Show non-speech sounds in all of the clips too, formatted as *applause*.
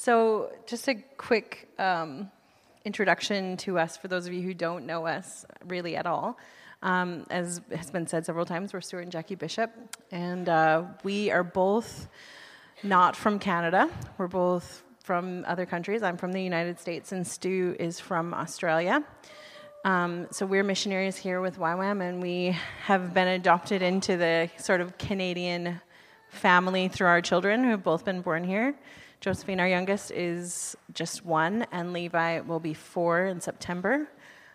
So, just a quick um, introduction to us for those of you who don't know us really at all. Um, as has been said several times, we're Stuart and Jackie Bishop, and uh, we are both not from Canada. We're both from other countries. I'm from the United States, and Stu is from Australia. Um, so we're missionaries here with YWAM, and we have been adopted into the sort of Canadian family through our children who have both been born here. Josephine, our youngest, is just one, and Levi will be four in September.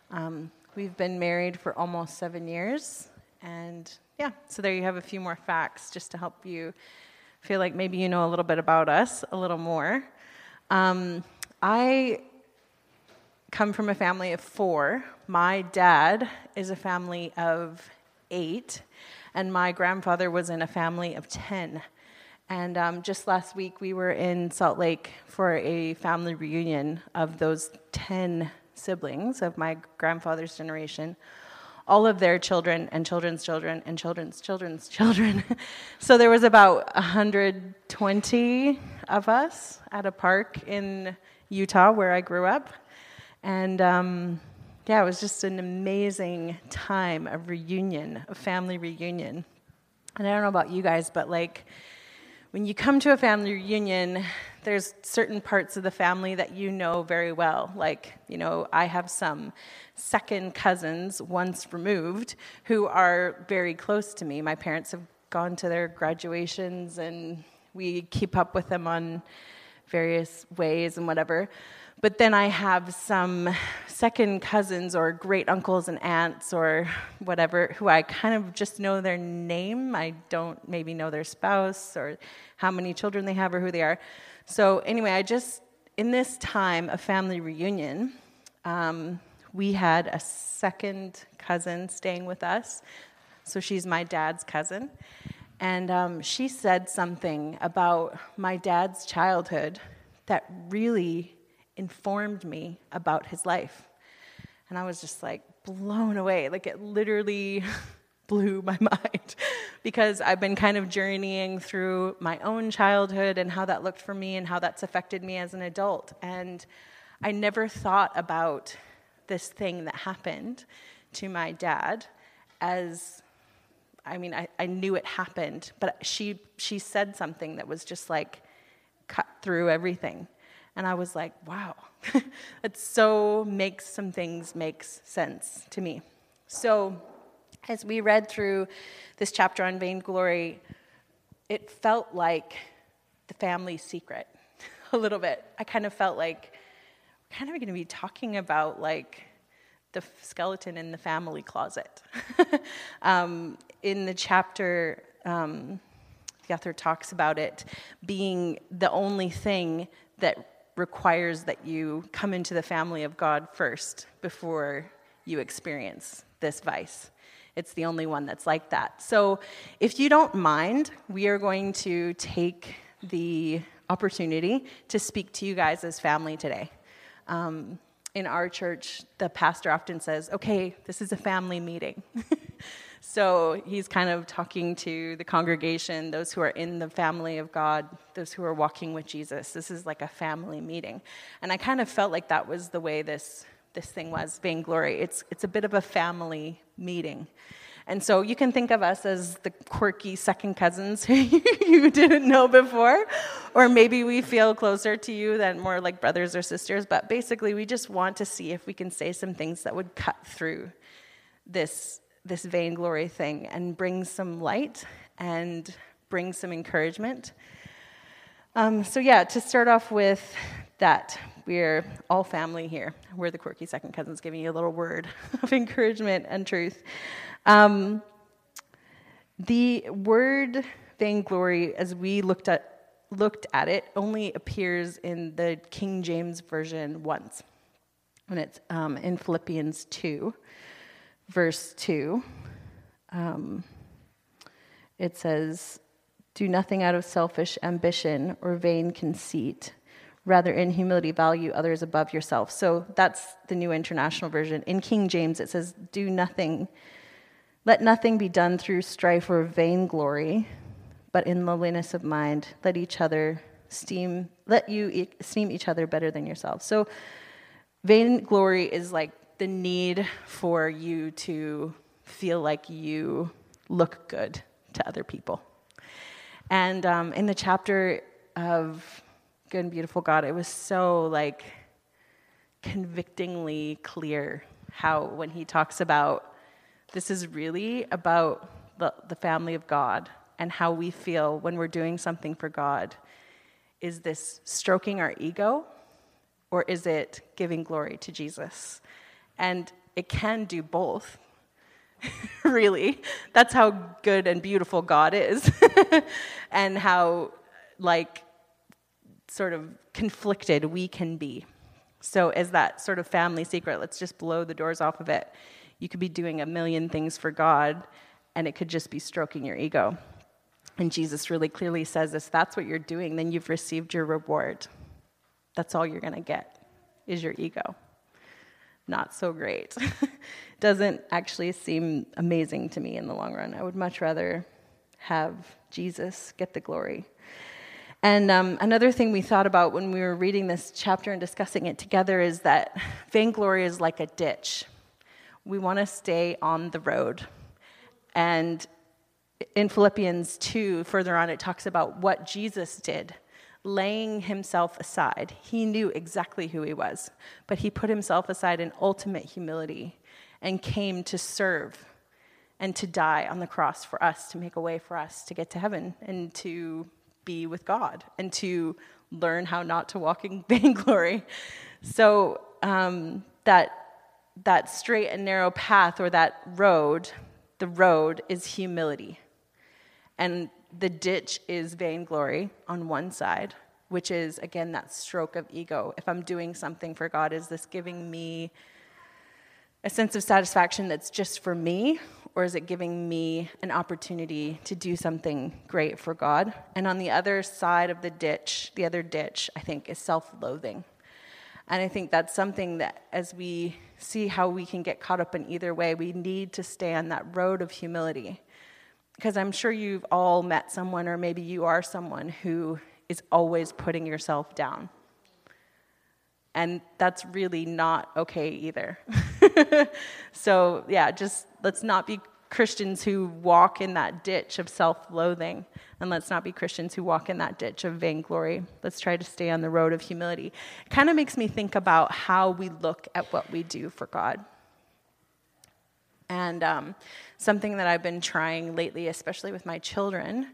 Um, we've been married for almost seven years, and yeah, so there you have a few more facts just to help you feel like maybe you know a little bit about us a little more. Um, I come from a family of four. My dad is a family of eight, and my grandfather was in a family of 10. And um, just last week, we were in Salt Lake for a family reunion of those 10 siblings of my grandfather's generation, all of their children and children's children and children's children's children. *laughs* so there was about 120 of us at a park in Utah where I grew up. And um, yeah, it was just an amazing time of reunion, a family reunion. And I don't know about you guys, but like when you come to a family reunion, there's certain parts of the family that you know very well. Like, you know, I have some second cousins, once removed, who are very close to me. My parents have gone to their graduations and we keep up with them on various ways and whatever. But then I have some second cousins or great uncles and aunts or whatever who I kind of just know their name. I don't maybe know their spouse or how many children they have or who they are. So, anyway, I just, in this time of family reunion, um, we had a second cousin staying with us. So, she's my dad's cousin. And um, she said something about my dad's childhood that really informed me about his life. And I was just like blown away. Like it literally *laughs* blew my *laughs* mind because I've been kind of journeying through my own childhood and how that looked for me and how that's affected me as an adult. And I never thought about this thing that happened to my dad as I mean, I, I knew it happened, but she, she said something that was just like cut through everything. And I was like, wow, *laughs* it so makes some things makes sense to me. So as we read through this chapter on vainglory, it felt like the family secret *laughs* a little bit. I kind of felt like we're kind of going to be talking about like the skeleton in the family closet. *laughs* um, in the chapter, um, the author talks about it being the only thing that requires that you come into the family of God first before you experience this vice. It's the only one that's like that. So, if you don't mind, we are going to take the opportunity to speak to you guys as family today. Um, in our church, the pastor often says, Okay, this is a family meeting. *laughs* So he's kind of talking to the congregation, those who are in the family of God, those who are walking with Jesus. This is like a family meeting. And I kind of felt like that was the way this, this thing was, vainglory. It's, it's a bit of a family meeting. And so you can think of us as the quirky second cousins who *laughs* you didn't know before, or maybe we feel closer to you than more like brothers or sisters. But basically, we just want to see if we can say some things that would cut through this this vainglory thing and bring some light and bring some encouragement. Um, so, yeah, to start off with that, we're all family here. We're the quirky second cousins giving you a little word *laughs* of encouragement and truth. Um, the word vainglory, as we looked at, looked at it, only appears in the King James Version once, and it's um, in Philippians 2 verse 2, um, it says, Do nothing out of selfish ambition or vain conceit. Rather, in humility, value others above yourself. So that's the New International Version. In King James, it says, Do nothing, let nothing be done through strife or vainglory, but in lowliness of mind, let each other esteem, let you esteem each other better than yourselves. So, vainglory is like the need for you to feel like you look good to other people. And um, in the chapter of Good and Beautiful God, it was so like convictingly clear how when he talks about this is really about the, the family of God and how we feel when we're doing something for God. Is this stroking our ego or is it giving glory to Jesus? And it can do both. *laughs* really. That's how good and beautiful God is. *laughs* and how, like, sort of conflicted we can be. So, as that sort of family secret, let's just blow the doors off of it. You could be doing a million things for God, and it could just be stroking your ego. And Jesus really clearly says this that's what you're doing, then you've received your reward. That's all you're going to get is your ego. Not so great. *laughs* Doesn't actually seem amazing to me in the long run. I would much rather have Jesus get the glory. And um, another thing we thought about when we were reading this chapter and discussing it together is that vainglory is like a ditch. We want to stay on the road. And in Philippians 2, further on, it talks about what Jesus did, laying himself aside. He knew exactly who he was, but he put himself aside in ultimate humility and came to serve and to die on the cross for us, to make a way for us to get to heaven and to be with God and to learn how not to walk in *laughs* vainglory. So um, that that straight and narrow path or that road, the road is humility, and the ditch is vainglory on one side, which is again that stroke of ego. If I'm doing something for God, is this giving me a sense of satisfaction that's just for me, or is it giving me an opportunity to do something great for God? And on the other side of the ditch, the other ditch, I think, is self loathing. And I think that's something that as we see how we can get caught up in either way, we need to stay on that road of humility. Because I'm sure you've all met someone, or maybe you are someone who is always putting yourself down. And that's really not okay either. *laughs* so, yeah, just let's not be Christians who walk in that ditch of self loathing, and let's not be Christians who walk in that ditch of vainglory. Let's try to stay on the road of humility. It kind of makes me think about how we look at what we do for God. And um, something that I've been trying lately, especially with my children,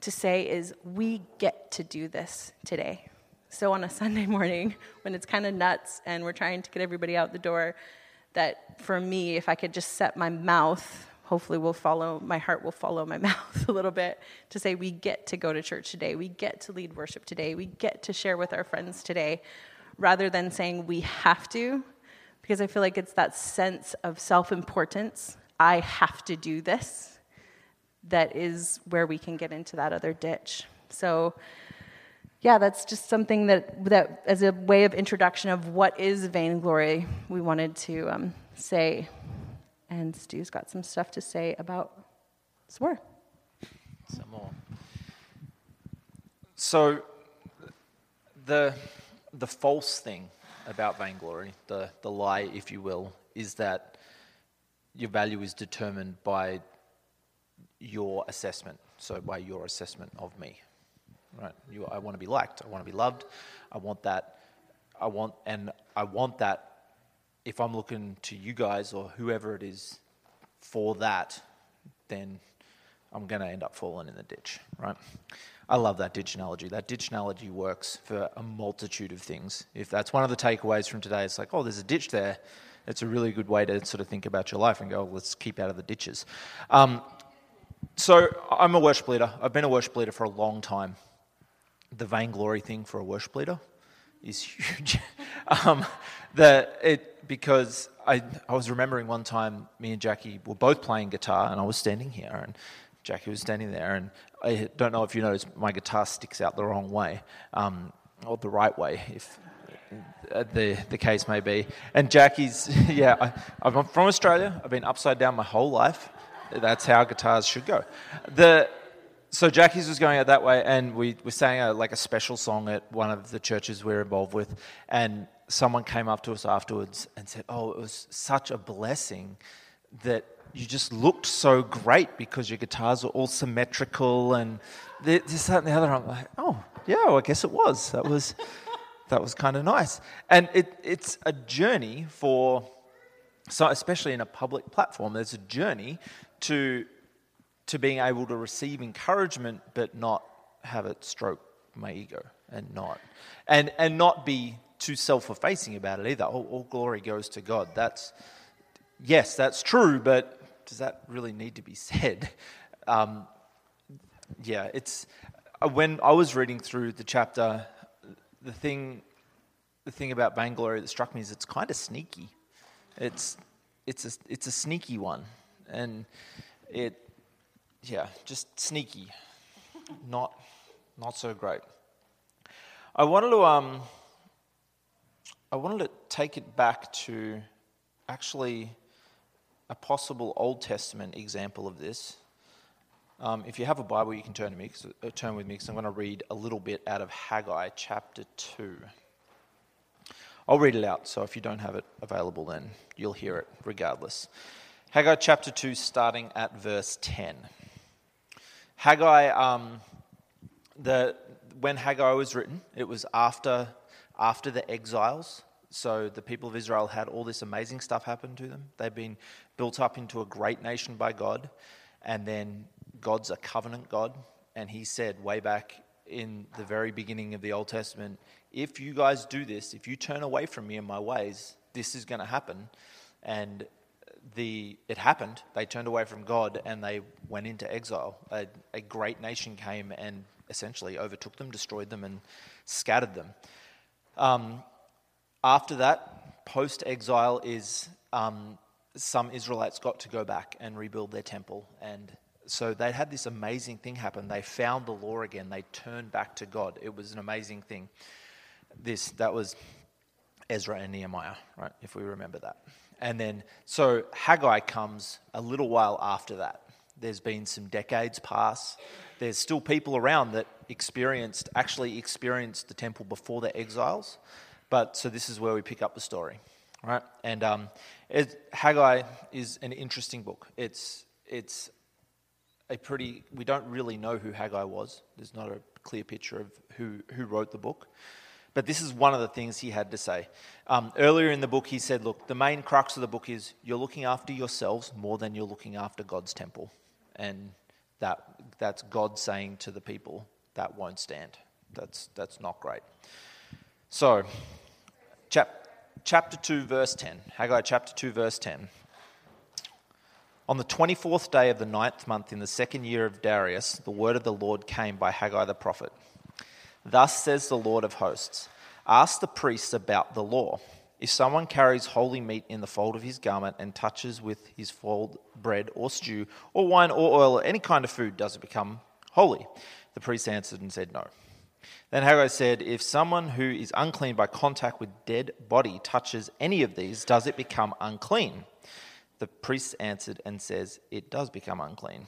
to say is, we get to do this today. So on a *laughs* Sunday morning, when it's kind of nuts and we're trying to get everybody out the door, that for me, if I could just set my mouth, hopefully will follow, my heart will follow my *laughs* mouth a little bit to say, we get to go to church today, we get to lead worship today, we get to share with our friends today, rather than saying we have to, because I feel like it's that sense of self importance. I have to do this. That is where we can get into that other ditch. So, yeah, that's just something that, that as a way of introduction of what is vainglory, we wanted to um, say. And Stu's got some stuff to say about some Some more. So, the, the false thing about vainglory, the, the lie, if you will, is that your value is determined by your assessment, so by your assessment of me right? You, I want to be liked. I want to be loved. I want that. I want, and I want that. If I'm looking to you guys or whoever it is for that, then I'm going to end up falling in the ditch, right? I love that ditch analogy. That ditch analogy works for a multitude of things. If that's one of the takeaways from today, it's like, oh, there's a ditch there. It's a really good way to sort of think about your life and go, let's keep out of the ditches. Um, so I'm a worship leader. I've been a worship leader for a long time the vainglory thing for a worship leader is huge. *laughs* um, the, it, because I, I was remembering one time me and Jackie were both playing guitar, and I was standing here, and Jackie was standing there, and I don't know if you noticed, my guitar sticks out the wrong way, um, or the right way, if uh, the, the case may be. And Jackie's, *laughs* yeah, I, I'm from Australia. I've been upside down my whole life. That's how guitars should go. The, so Jackie's was going out that way, and we, we sang a, like a special song at one of the churches we're involved with, and someone came up to us afterwards and said, "Oh, it was such a blessing that you just looked so great because your guitars were all symmetrical and this, that, and the other." I'm like, "Oh, yeah, well, I guess it was. That was *laughs* that was kind of nice." And it, it's a journey for, so especially in a public platform, there's a journey to to being able to receive encouragement but not have it stroke my ego and not and and not be too self-effacing about it either. All, all, glory goes to God. That's yes, that's true, but does that really need to be said? *laughs* Um, yeah, it's uh, when I was reading through the chapter, the thing the thing about vainglory that struck me is it's kind of sneaky. It's it's a it's a sneaky one, and it yeah, just sneaky, not not so great. I wanted to um, I wanted to take it back to actually a possible Old Testament example of this. Um, if you have a Bible, you can turn to me, uh, turn with me, because I'm going to read a little bit out of Haggai chapter two. I'll read it out, so if you don't have it available, then you'll hear it regardless. Haggai chapter 2, starting at verse 10. Haggai, um, the, when Haggai was written, it was after, after the exiles. So the people of Israel had all this amazing stuff happen to them. They've been built up into a great nation by God. And then God's a covenant God. And he said, way back in the very beginning of the Old Testament, if you guys do this, if you turn away from me and my ways, this is going to happen. And the, it happened. They turned away from God and they went into exile. A, a great nation came and essentially overtook them, destroyed them, and scattered them. Um, after that, post exile, is um, some Israelites got to go back and rebuild their temple. And so they had this amazing thing happen. They found the law again. They turned back to God. It was an amazing thing. This that was Ezra and Nehemiah, right? If we remember that. And then, so Haggai comes a little while after that. There's been some decades pass. There's still people around that experienced, actually experienced the temple before the exiles. But so this is where we pick up the story, right? And um, it, Haggai is an interesting book. It's, it's a pretty, we don't really know who Haggai was. There's not a clear picture of who, who wrote the book. But this is one of the things he had to say. Um, earlier in the book, he said, Look, the main crux of the book is you're looking after yourselves more than you're looking after God's temple. And that, that's God saying to the people, that won't stand. That's, that's not great. So, chap, chapter 2, verse 10. Haggai chapter 2, verse 10. On the 24th day of the ninth month in the second year of Darius, the word of the Lord came by Haggai the prophet. Thus says the Lord of hosts Ask the priests about the law. If someone carries holy meat in the fold of his garment and touches with his fold bread or stew or wine or oil or any kind of food, does it become holy? The priest answered and said, No. Then Haggai said, If someone who is unclean by contact with dead body touches any of these, does it become unclean? The priest answered and says, It does become unclean.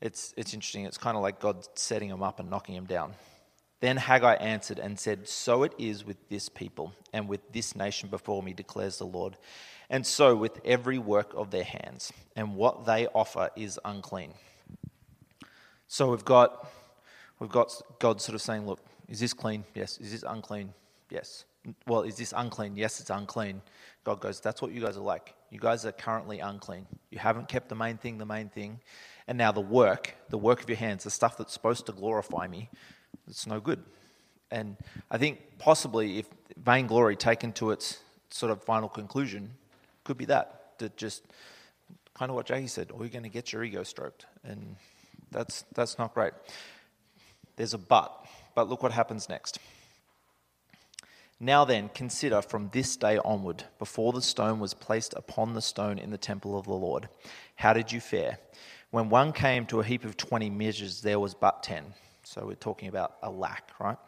It's, it's interesting. It's kind of like God setting him up and knocking him down. Then Haggai answered and said, So it is with this people and with this nation before me, declares the Lord. And so with every work of their hands, and what they offer is unclean. So we've got, we've got God sort of saying, Look, is this clean? Yes. Is this unclean? Yes. Well, is this unclean? Yes, it's unclean. God goes, That's what you guys are like. You guys are currently unclean. You haven't kept the main thing the main thing. And now the work, the work of your hands, the stuff that's supposed to glorify me, it's no good. And I think possibly if vainglory taken to its sort of final conclusion could be that, that just kind of what Jackie said, or you're going to get your ego stroked. And that's, that's not great. There's a but, but look what happens next. Now then, consider from this day onward, before the stone was placed upon the stone in the temple of the Lord, how did you fare? When one came to a heap of 20 measures, there was but 10. So we're talking about a lack, right?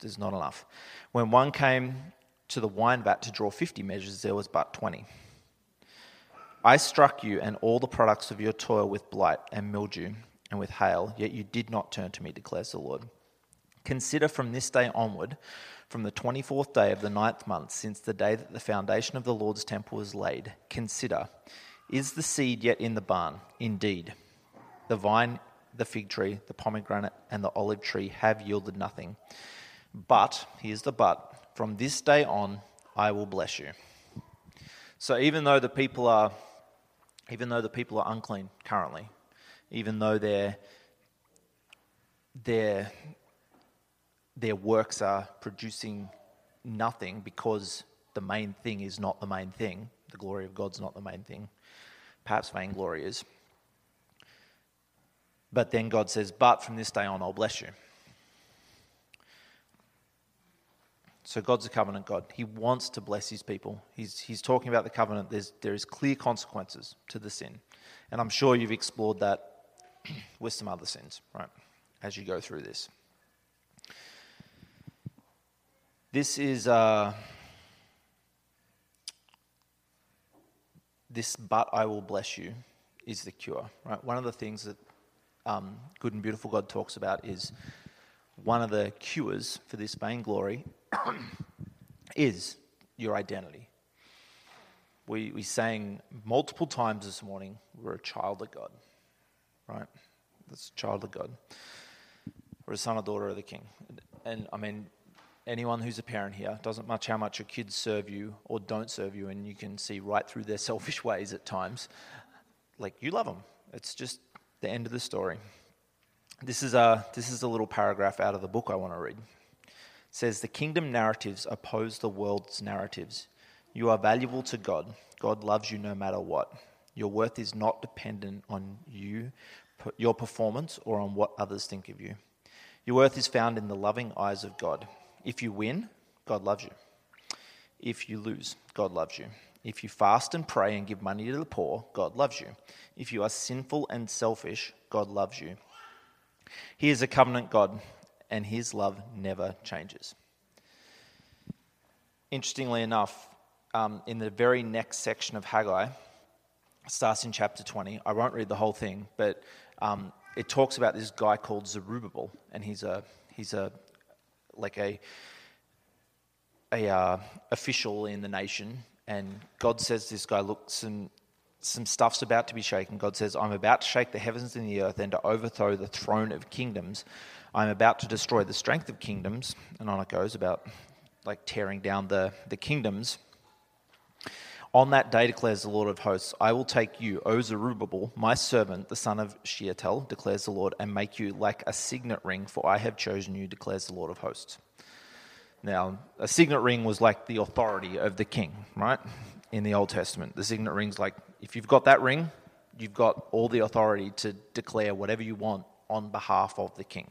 There's, not enough. When one came to the wine vat to draw 50 measures, there was but 20. I struck you and all the products of your toil with blight and mildew, and with hail, yet you did not turn to me, declares the Lord. Consider from this day onward, from the 24th day of the ninth month, since the day that the foundation of the Lord's temple was laid, consider, is the seed yet in the barn? Indeed. The vine, the fig tree, the pomegranate, and the olive tree have yielded nothing. But, here's the but, from this day on, I will bless you. So even though the people are, even though the people are unclean currently, even though their, their, their works are producing nothing because the main thing is not the main thing, the glory of God's not the main thing, perhaps vainglory is. But then God says, But from this day on, I'll bless you. So God's a covenant God. He wants to bless his people. He's, he's talking about the covenant. There's, there is clear consequences to the sin. And I'm sure you've explored that with some other sins, right, as you go through this. This is uh, this, but I will bless you, is the cure, right? One of the things that um, Good and Beautiful God talks about is one of the cures for this vainglory *coughs* is your identity. We, we sang multiple times this morning, we're a child of God right? That's a child of God. Or a son or daughter of the king. And I mean, anyone who's a parent here, doesn't much how much your kids serve you or don't serve you, and you can see right through their *laughs* selfish ways at times. Like you love them. It's just the end of the story. This is a this is a little paragraph out of the book I want to read. It says the kingdom narratives oppose the world's narratives. You are valuable to God. God loves you no matter what. Your worth is not dependent on you, your performance, or on what others think of you. Your worth is found in the loving eyes of God. If you win, God loves you. If you lose, God loves you. If you fast and pray and give money to the poor, God loves you. If you are sinful and selfish, God loves you. He is a covenant God, and his love never changes. Interestingly enough, um, in the very next section of Haggai, starts in chapter 20. I won't read the whole thing, but um, it talks about this guy called Zerubbabel, and he's a he's a like a a uh, official in the nation. And God says, "This guy, look, some some stuff's about to be shaken." God says, "I'm about to shake the heavens and the earth, and to overthrow the throne of kingdoms. I'm about to destroy the strength of kingdoms." And on it goes about like tearing down the the kingdoms. On that day, declares the Lord of hosts, I will take you, O Zerubbabel, my servant, the son of Shealtiel, declares the Lord, and make you like a signet ring, for I have chosen you, declares the Lord of hosts. Now, a signet ring was like the authority of the king, right? In the Old Testament. The signet ring's like, if you've got that ring, you've got all the authority to declare whatever you want on behalf of the king.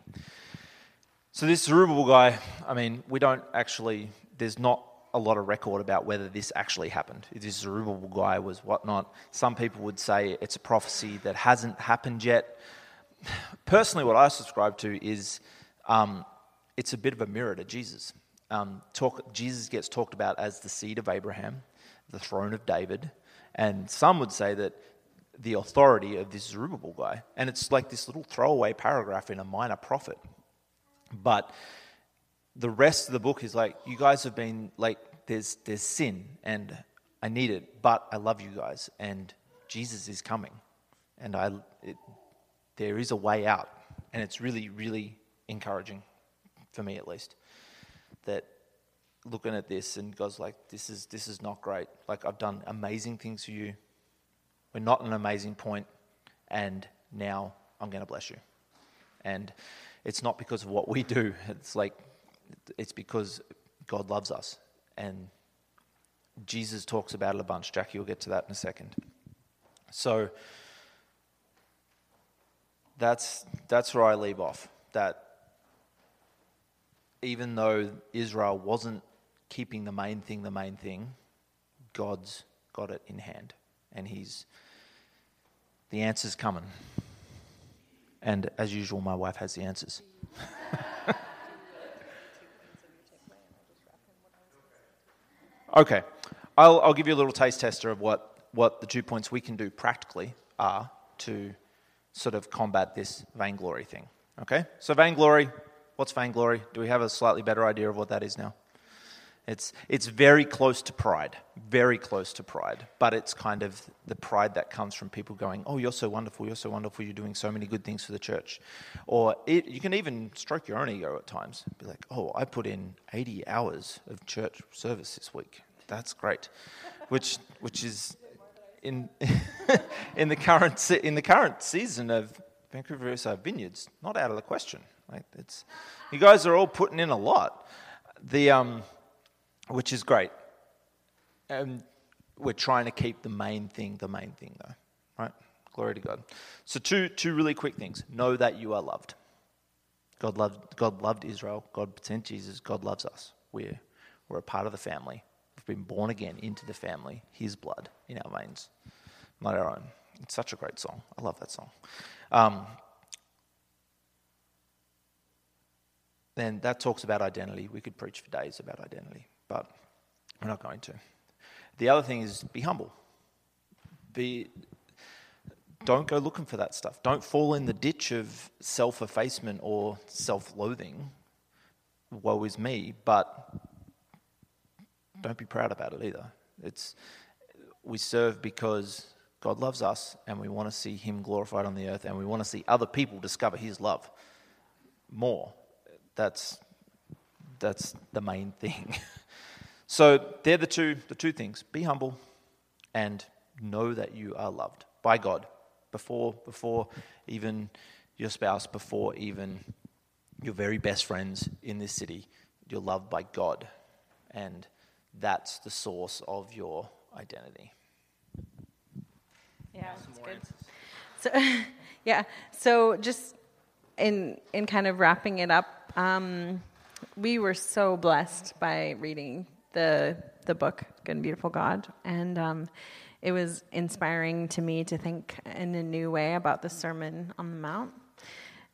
So, this Zerubbabel guy, I mean, we don't actually, there's not a lot of record about whether this actually happened. This Zerubbabel guy was whatnot. Some people would say it's a prophecy that hasn't happened yet. Personally, what I subscribe to is um, it's a bit of a mirror to Jesus. Um, talk, Jesus gets talked about as the seed of Abraham, the throne of David, and some would say that the authority of this Zerubbabel guy. And it's like this little throwaway paragraph in a minor prophet. But the rest of the book is like, you guys have been like, there's, there's sin and I need it, but I love you guys and Jesus is coming. And I, it, there is a way out. And it's really, really encouraging, for me at least, that looking at this and God's like, this is, this is not great. Like, I've done amazing things for you. We're not an amazing point, and now I'm going to bless you. And it's not because of what we do. *laughs* It's like it's because God loves us. And Jesus talks about it a bunch. Jackie will get to that in a second. So that's, that's where I leave off. That even though Israel wasn't keeping the main thing the main thing, God's got it in hand. And He's, the answer's coming. And as usual, my wife has the answers. *laughs* Okay, I'll, I'll give you a little taste tester of what, what the two points we can do practically are to sort of combat this vainglory thing. Okay? So, vainglory, what's vainglory? Do we have a slightly better idea of what that is now? It's, it's very close to pride, very close to pride, but it's kind of the pride that comes from people going, Oh, you're so wonderful, you're so wonderful, you're doing so many good things for the church. Or it, you can even stroke your own ego at times. Be like, Oh, I put in 80 hours of church service this week. That's great. Which, which is in, *laughs* in, the current, in the current season of Vancouver Riverside Vineyards, not out of the question. It's, you guys are all putting in a lot. The, um, which is great. And we're trying to keep the main thing the main thing, though, right? Glory to God. So, two, two really quick things. Know that you are loved. God loved, God loved Israel. God sent Jesus. God loves us. We're, we're a part of the family. We've been born again into the family, His blood in our veins, not our own. It's such a great song. I love that song. Um, then that talks about identity. We could preach for days about identity but we're not going to. The other thing is be humble. Be, don't go looking for that stuff. Don't fall in the ditch of self effacement or self loathing. Woe is me, but don't be proud about it either. It's, we serve because God loves us and we want to see Him glorified on the earth and we want to see other people discover His love more. That's, that's the main thing. *laughs* So they're the two, the two things be humble and know that you are loved by God before, before even your spouse, before even your very best friends in this city. You're loved by God, and that's the source of your identity. Yeah, that's good. So, *laughs* yeah, so just in in kind of wrapping it up, um, we were so blessed by reading the the book Good and Beautiful God, and um, it was inspiring to me to think in a new way about the Sermon on the Mount,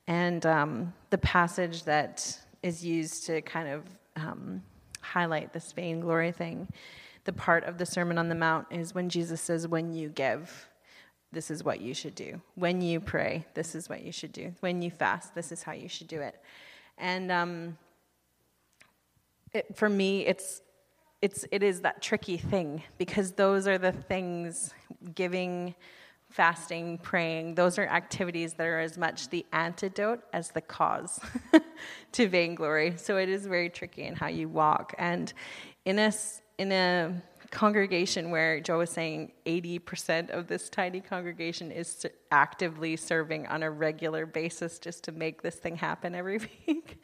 and um, the passage that is used to kind of um, highlight this vainglory thing. The part of the Sermon on the Mount is when Jesus says, "When you give." This is what you should do. When you pray, this is what you should do. When you fast, this is how you should do it. And um, it, for me, it's it's it is that tricky thing because those are the things giving fasting praying those are activities that are as much the antidote as the cause *laughs* to vainglory. So it is very tricky in how you walk. And in a in a congregation where joe was saying 80% of this tiny congregation is actively serving on a regular basis just to make this thing happen every *laughs* week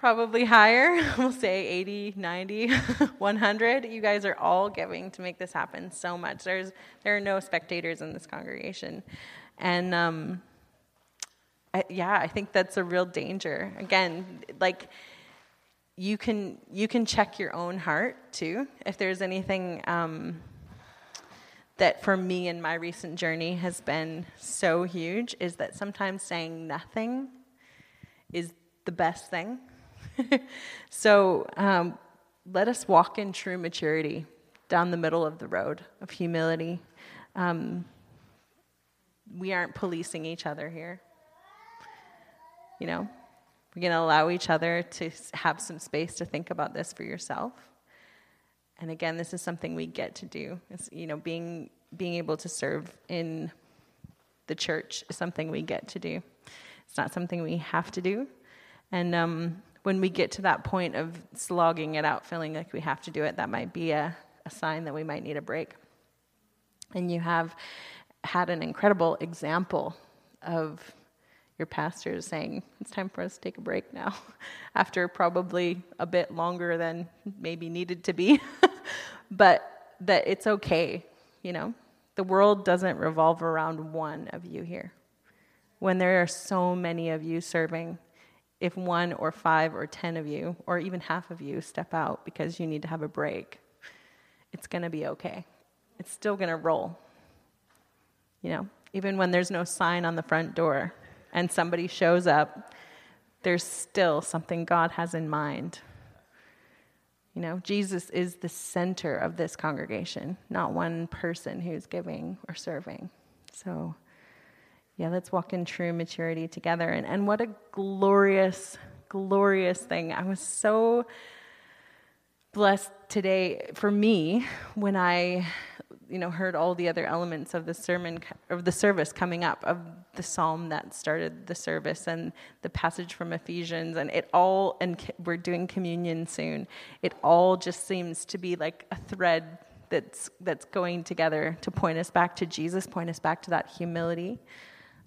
probably higher. *laughs* We'll say 80, 90, *laughs* 100. You guys are all giving to make this happen so much. There's there are no spectators in this congregation, and um, I, yeah, I think that's a real danger. Again, like you can you can check your own heart too if there's anything. Um, that for me in my recent journey has been so huge is that sometimes saying nothing is the best thing *laughs* so um, let us walk in true maturity down the middle of the road of humility. Um, we aren't policing each other here. You know, we're going to allow each other to have some space to think about this for yourself. And again, this is something we get to do. It's, you know, being being able to serve in the church is something we get to do. It's not something we have to do. And um, when we get to that point of slogging it out, feeling like we have to do it, that might be a, a sign that we might need a break. And you have had an incredible example of your pastors saying, It's time for us to take a break now, *laughs* after probably a bit longer than maybe needed to be. *laughs* but that it's okay, you know? The world doesn't revolve around one of you here. When there are so many of you serving, if one or five or ten of you, or even half of you, step out because you need to have a break, it's going to be okay. It's still going to roll. You know, even when there's no sign on the front door and somebody shows up, there's still something God has in mind. You know, Jesus is the center of this congregation, not one person who's giving or serving. So, yeah, let's walk in true maturity together. And, and what a glorious, glorious thing. I was so blessed today for me when I you know heard all the other elements of the sermon of the service coming up of the psalm that started the service and the passage from Ephesians and it all and we're doing communion soon it all just seems to be like a thread that's that's going together to point us back to Jesus point us back to that humility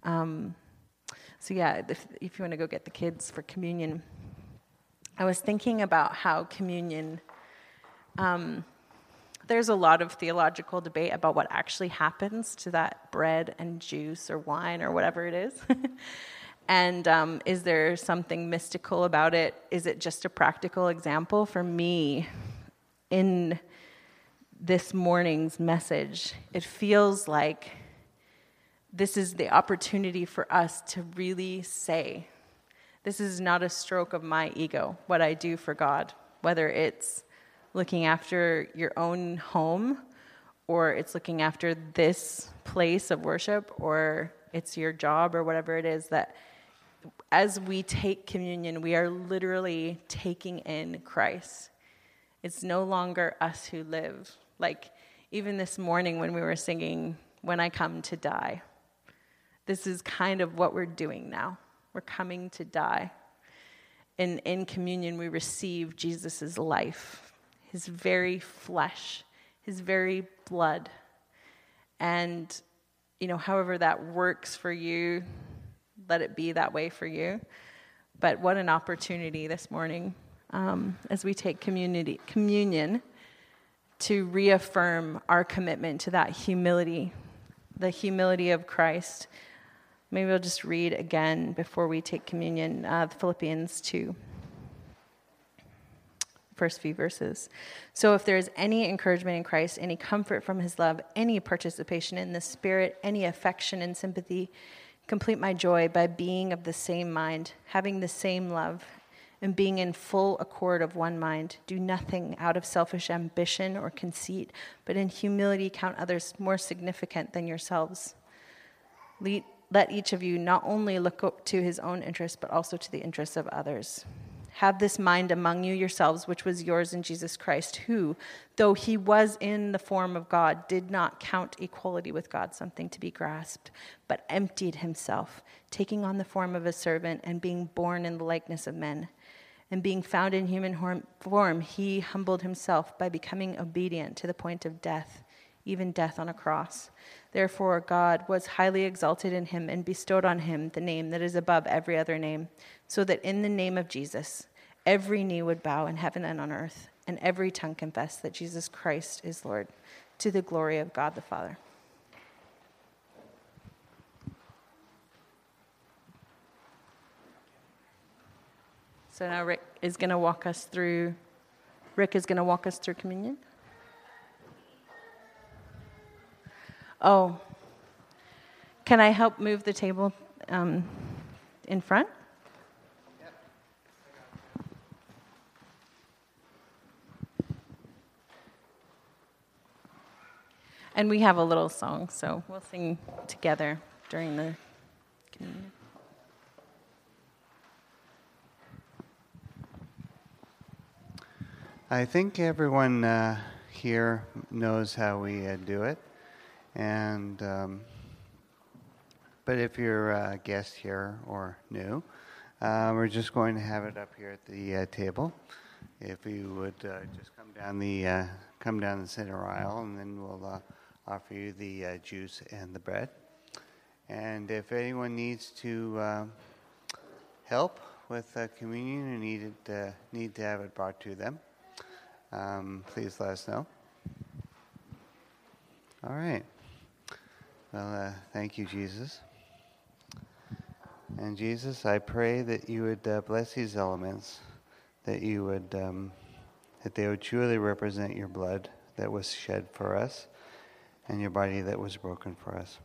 um, so yeah if, if you want to go get the kids for communion I was thinking about how communion um, there's a lot of theological debate about what actually happens to that bread and juice or wine or whatever it is. *laughs* and um, is there something mystical about it? Is it just a practical example? For me, in this morning's message, it feels like this is the opportunity for us to really say, This is not a stroke of my ego, what I do for God, whether it's looking after your own home, or it's looking after this place of worship, or it's your job, or whatever it is that as we take communion, we are literally taking in Christ. It's no longer us who live. Like, even this morning when we were singing, When I Come to Die, this is kind of what we're doing now. We're coming to die. And in communion, we receive Jesus' life his very flesh, his very blood. And, you know, however that works for you, let it be that way for you. But what an opportunity this morning um, as we take community, communion to reaffirm our commitment to that humility, the humility of Christ. Maybe we'll just read again before we take communion uh, Philippians 2 first few verses. So, if there is any encouragement in Christ, any comfort from his love, any participation in the Spirit, any affection and sympathy, complete my joy by being of the same mind, having the same love, and being in full accord of one mind. Do nothing out of selfish ambition or conceit, but in humility count others more significant than yourselves. Let each of you not only look to his own interests, but also to the interests of others. Have this mind among you yourselves, which was yours in Jesus Christ, who, though he was in the form of God, did not count equality with God something to be grasped, but emptied himself, taking on the form of a servant and being born in the likeness of men. And being found in human form, he humbled himself by becoming obedient to the point of death, even death on a cross. Therefore, God was highly exalted in him and bestowed on him the name that is above every other name, so that in the name of Jesus, every knee would bow in heaven and on earth, and every tongue confess that Jesus Christ is Lord, to the glory of God the Father. So now Rick is going to walk us through. Rick is going to walk us through communion. Oh, can I help move the table um, in front? And we have a little song, so we'll sing together during the communion. I think everyone uh, here knows how we uh, do it. And um, but if you're a guest here or new, uh, we're just going to have it up here at the uh, table. If you would uh, just come down the uh, come down the center aisle, and then we'll uh, offer you the uh, juice and the bread. And if anyone needs to help with communion and need it, need to have it brought to them, um, please let us know. All right. Well, uh, thank you, Jesus. And Jesus, I pray that you would uh, bless these elements, that you would, um, that they would truly represent your blood that was shed for us, and your body that was broken for us.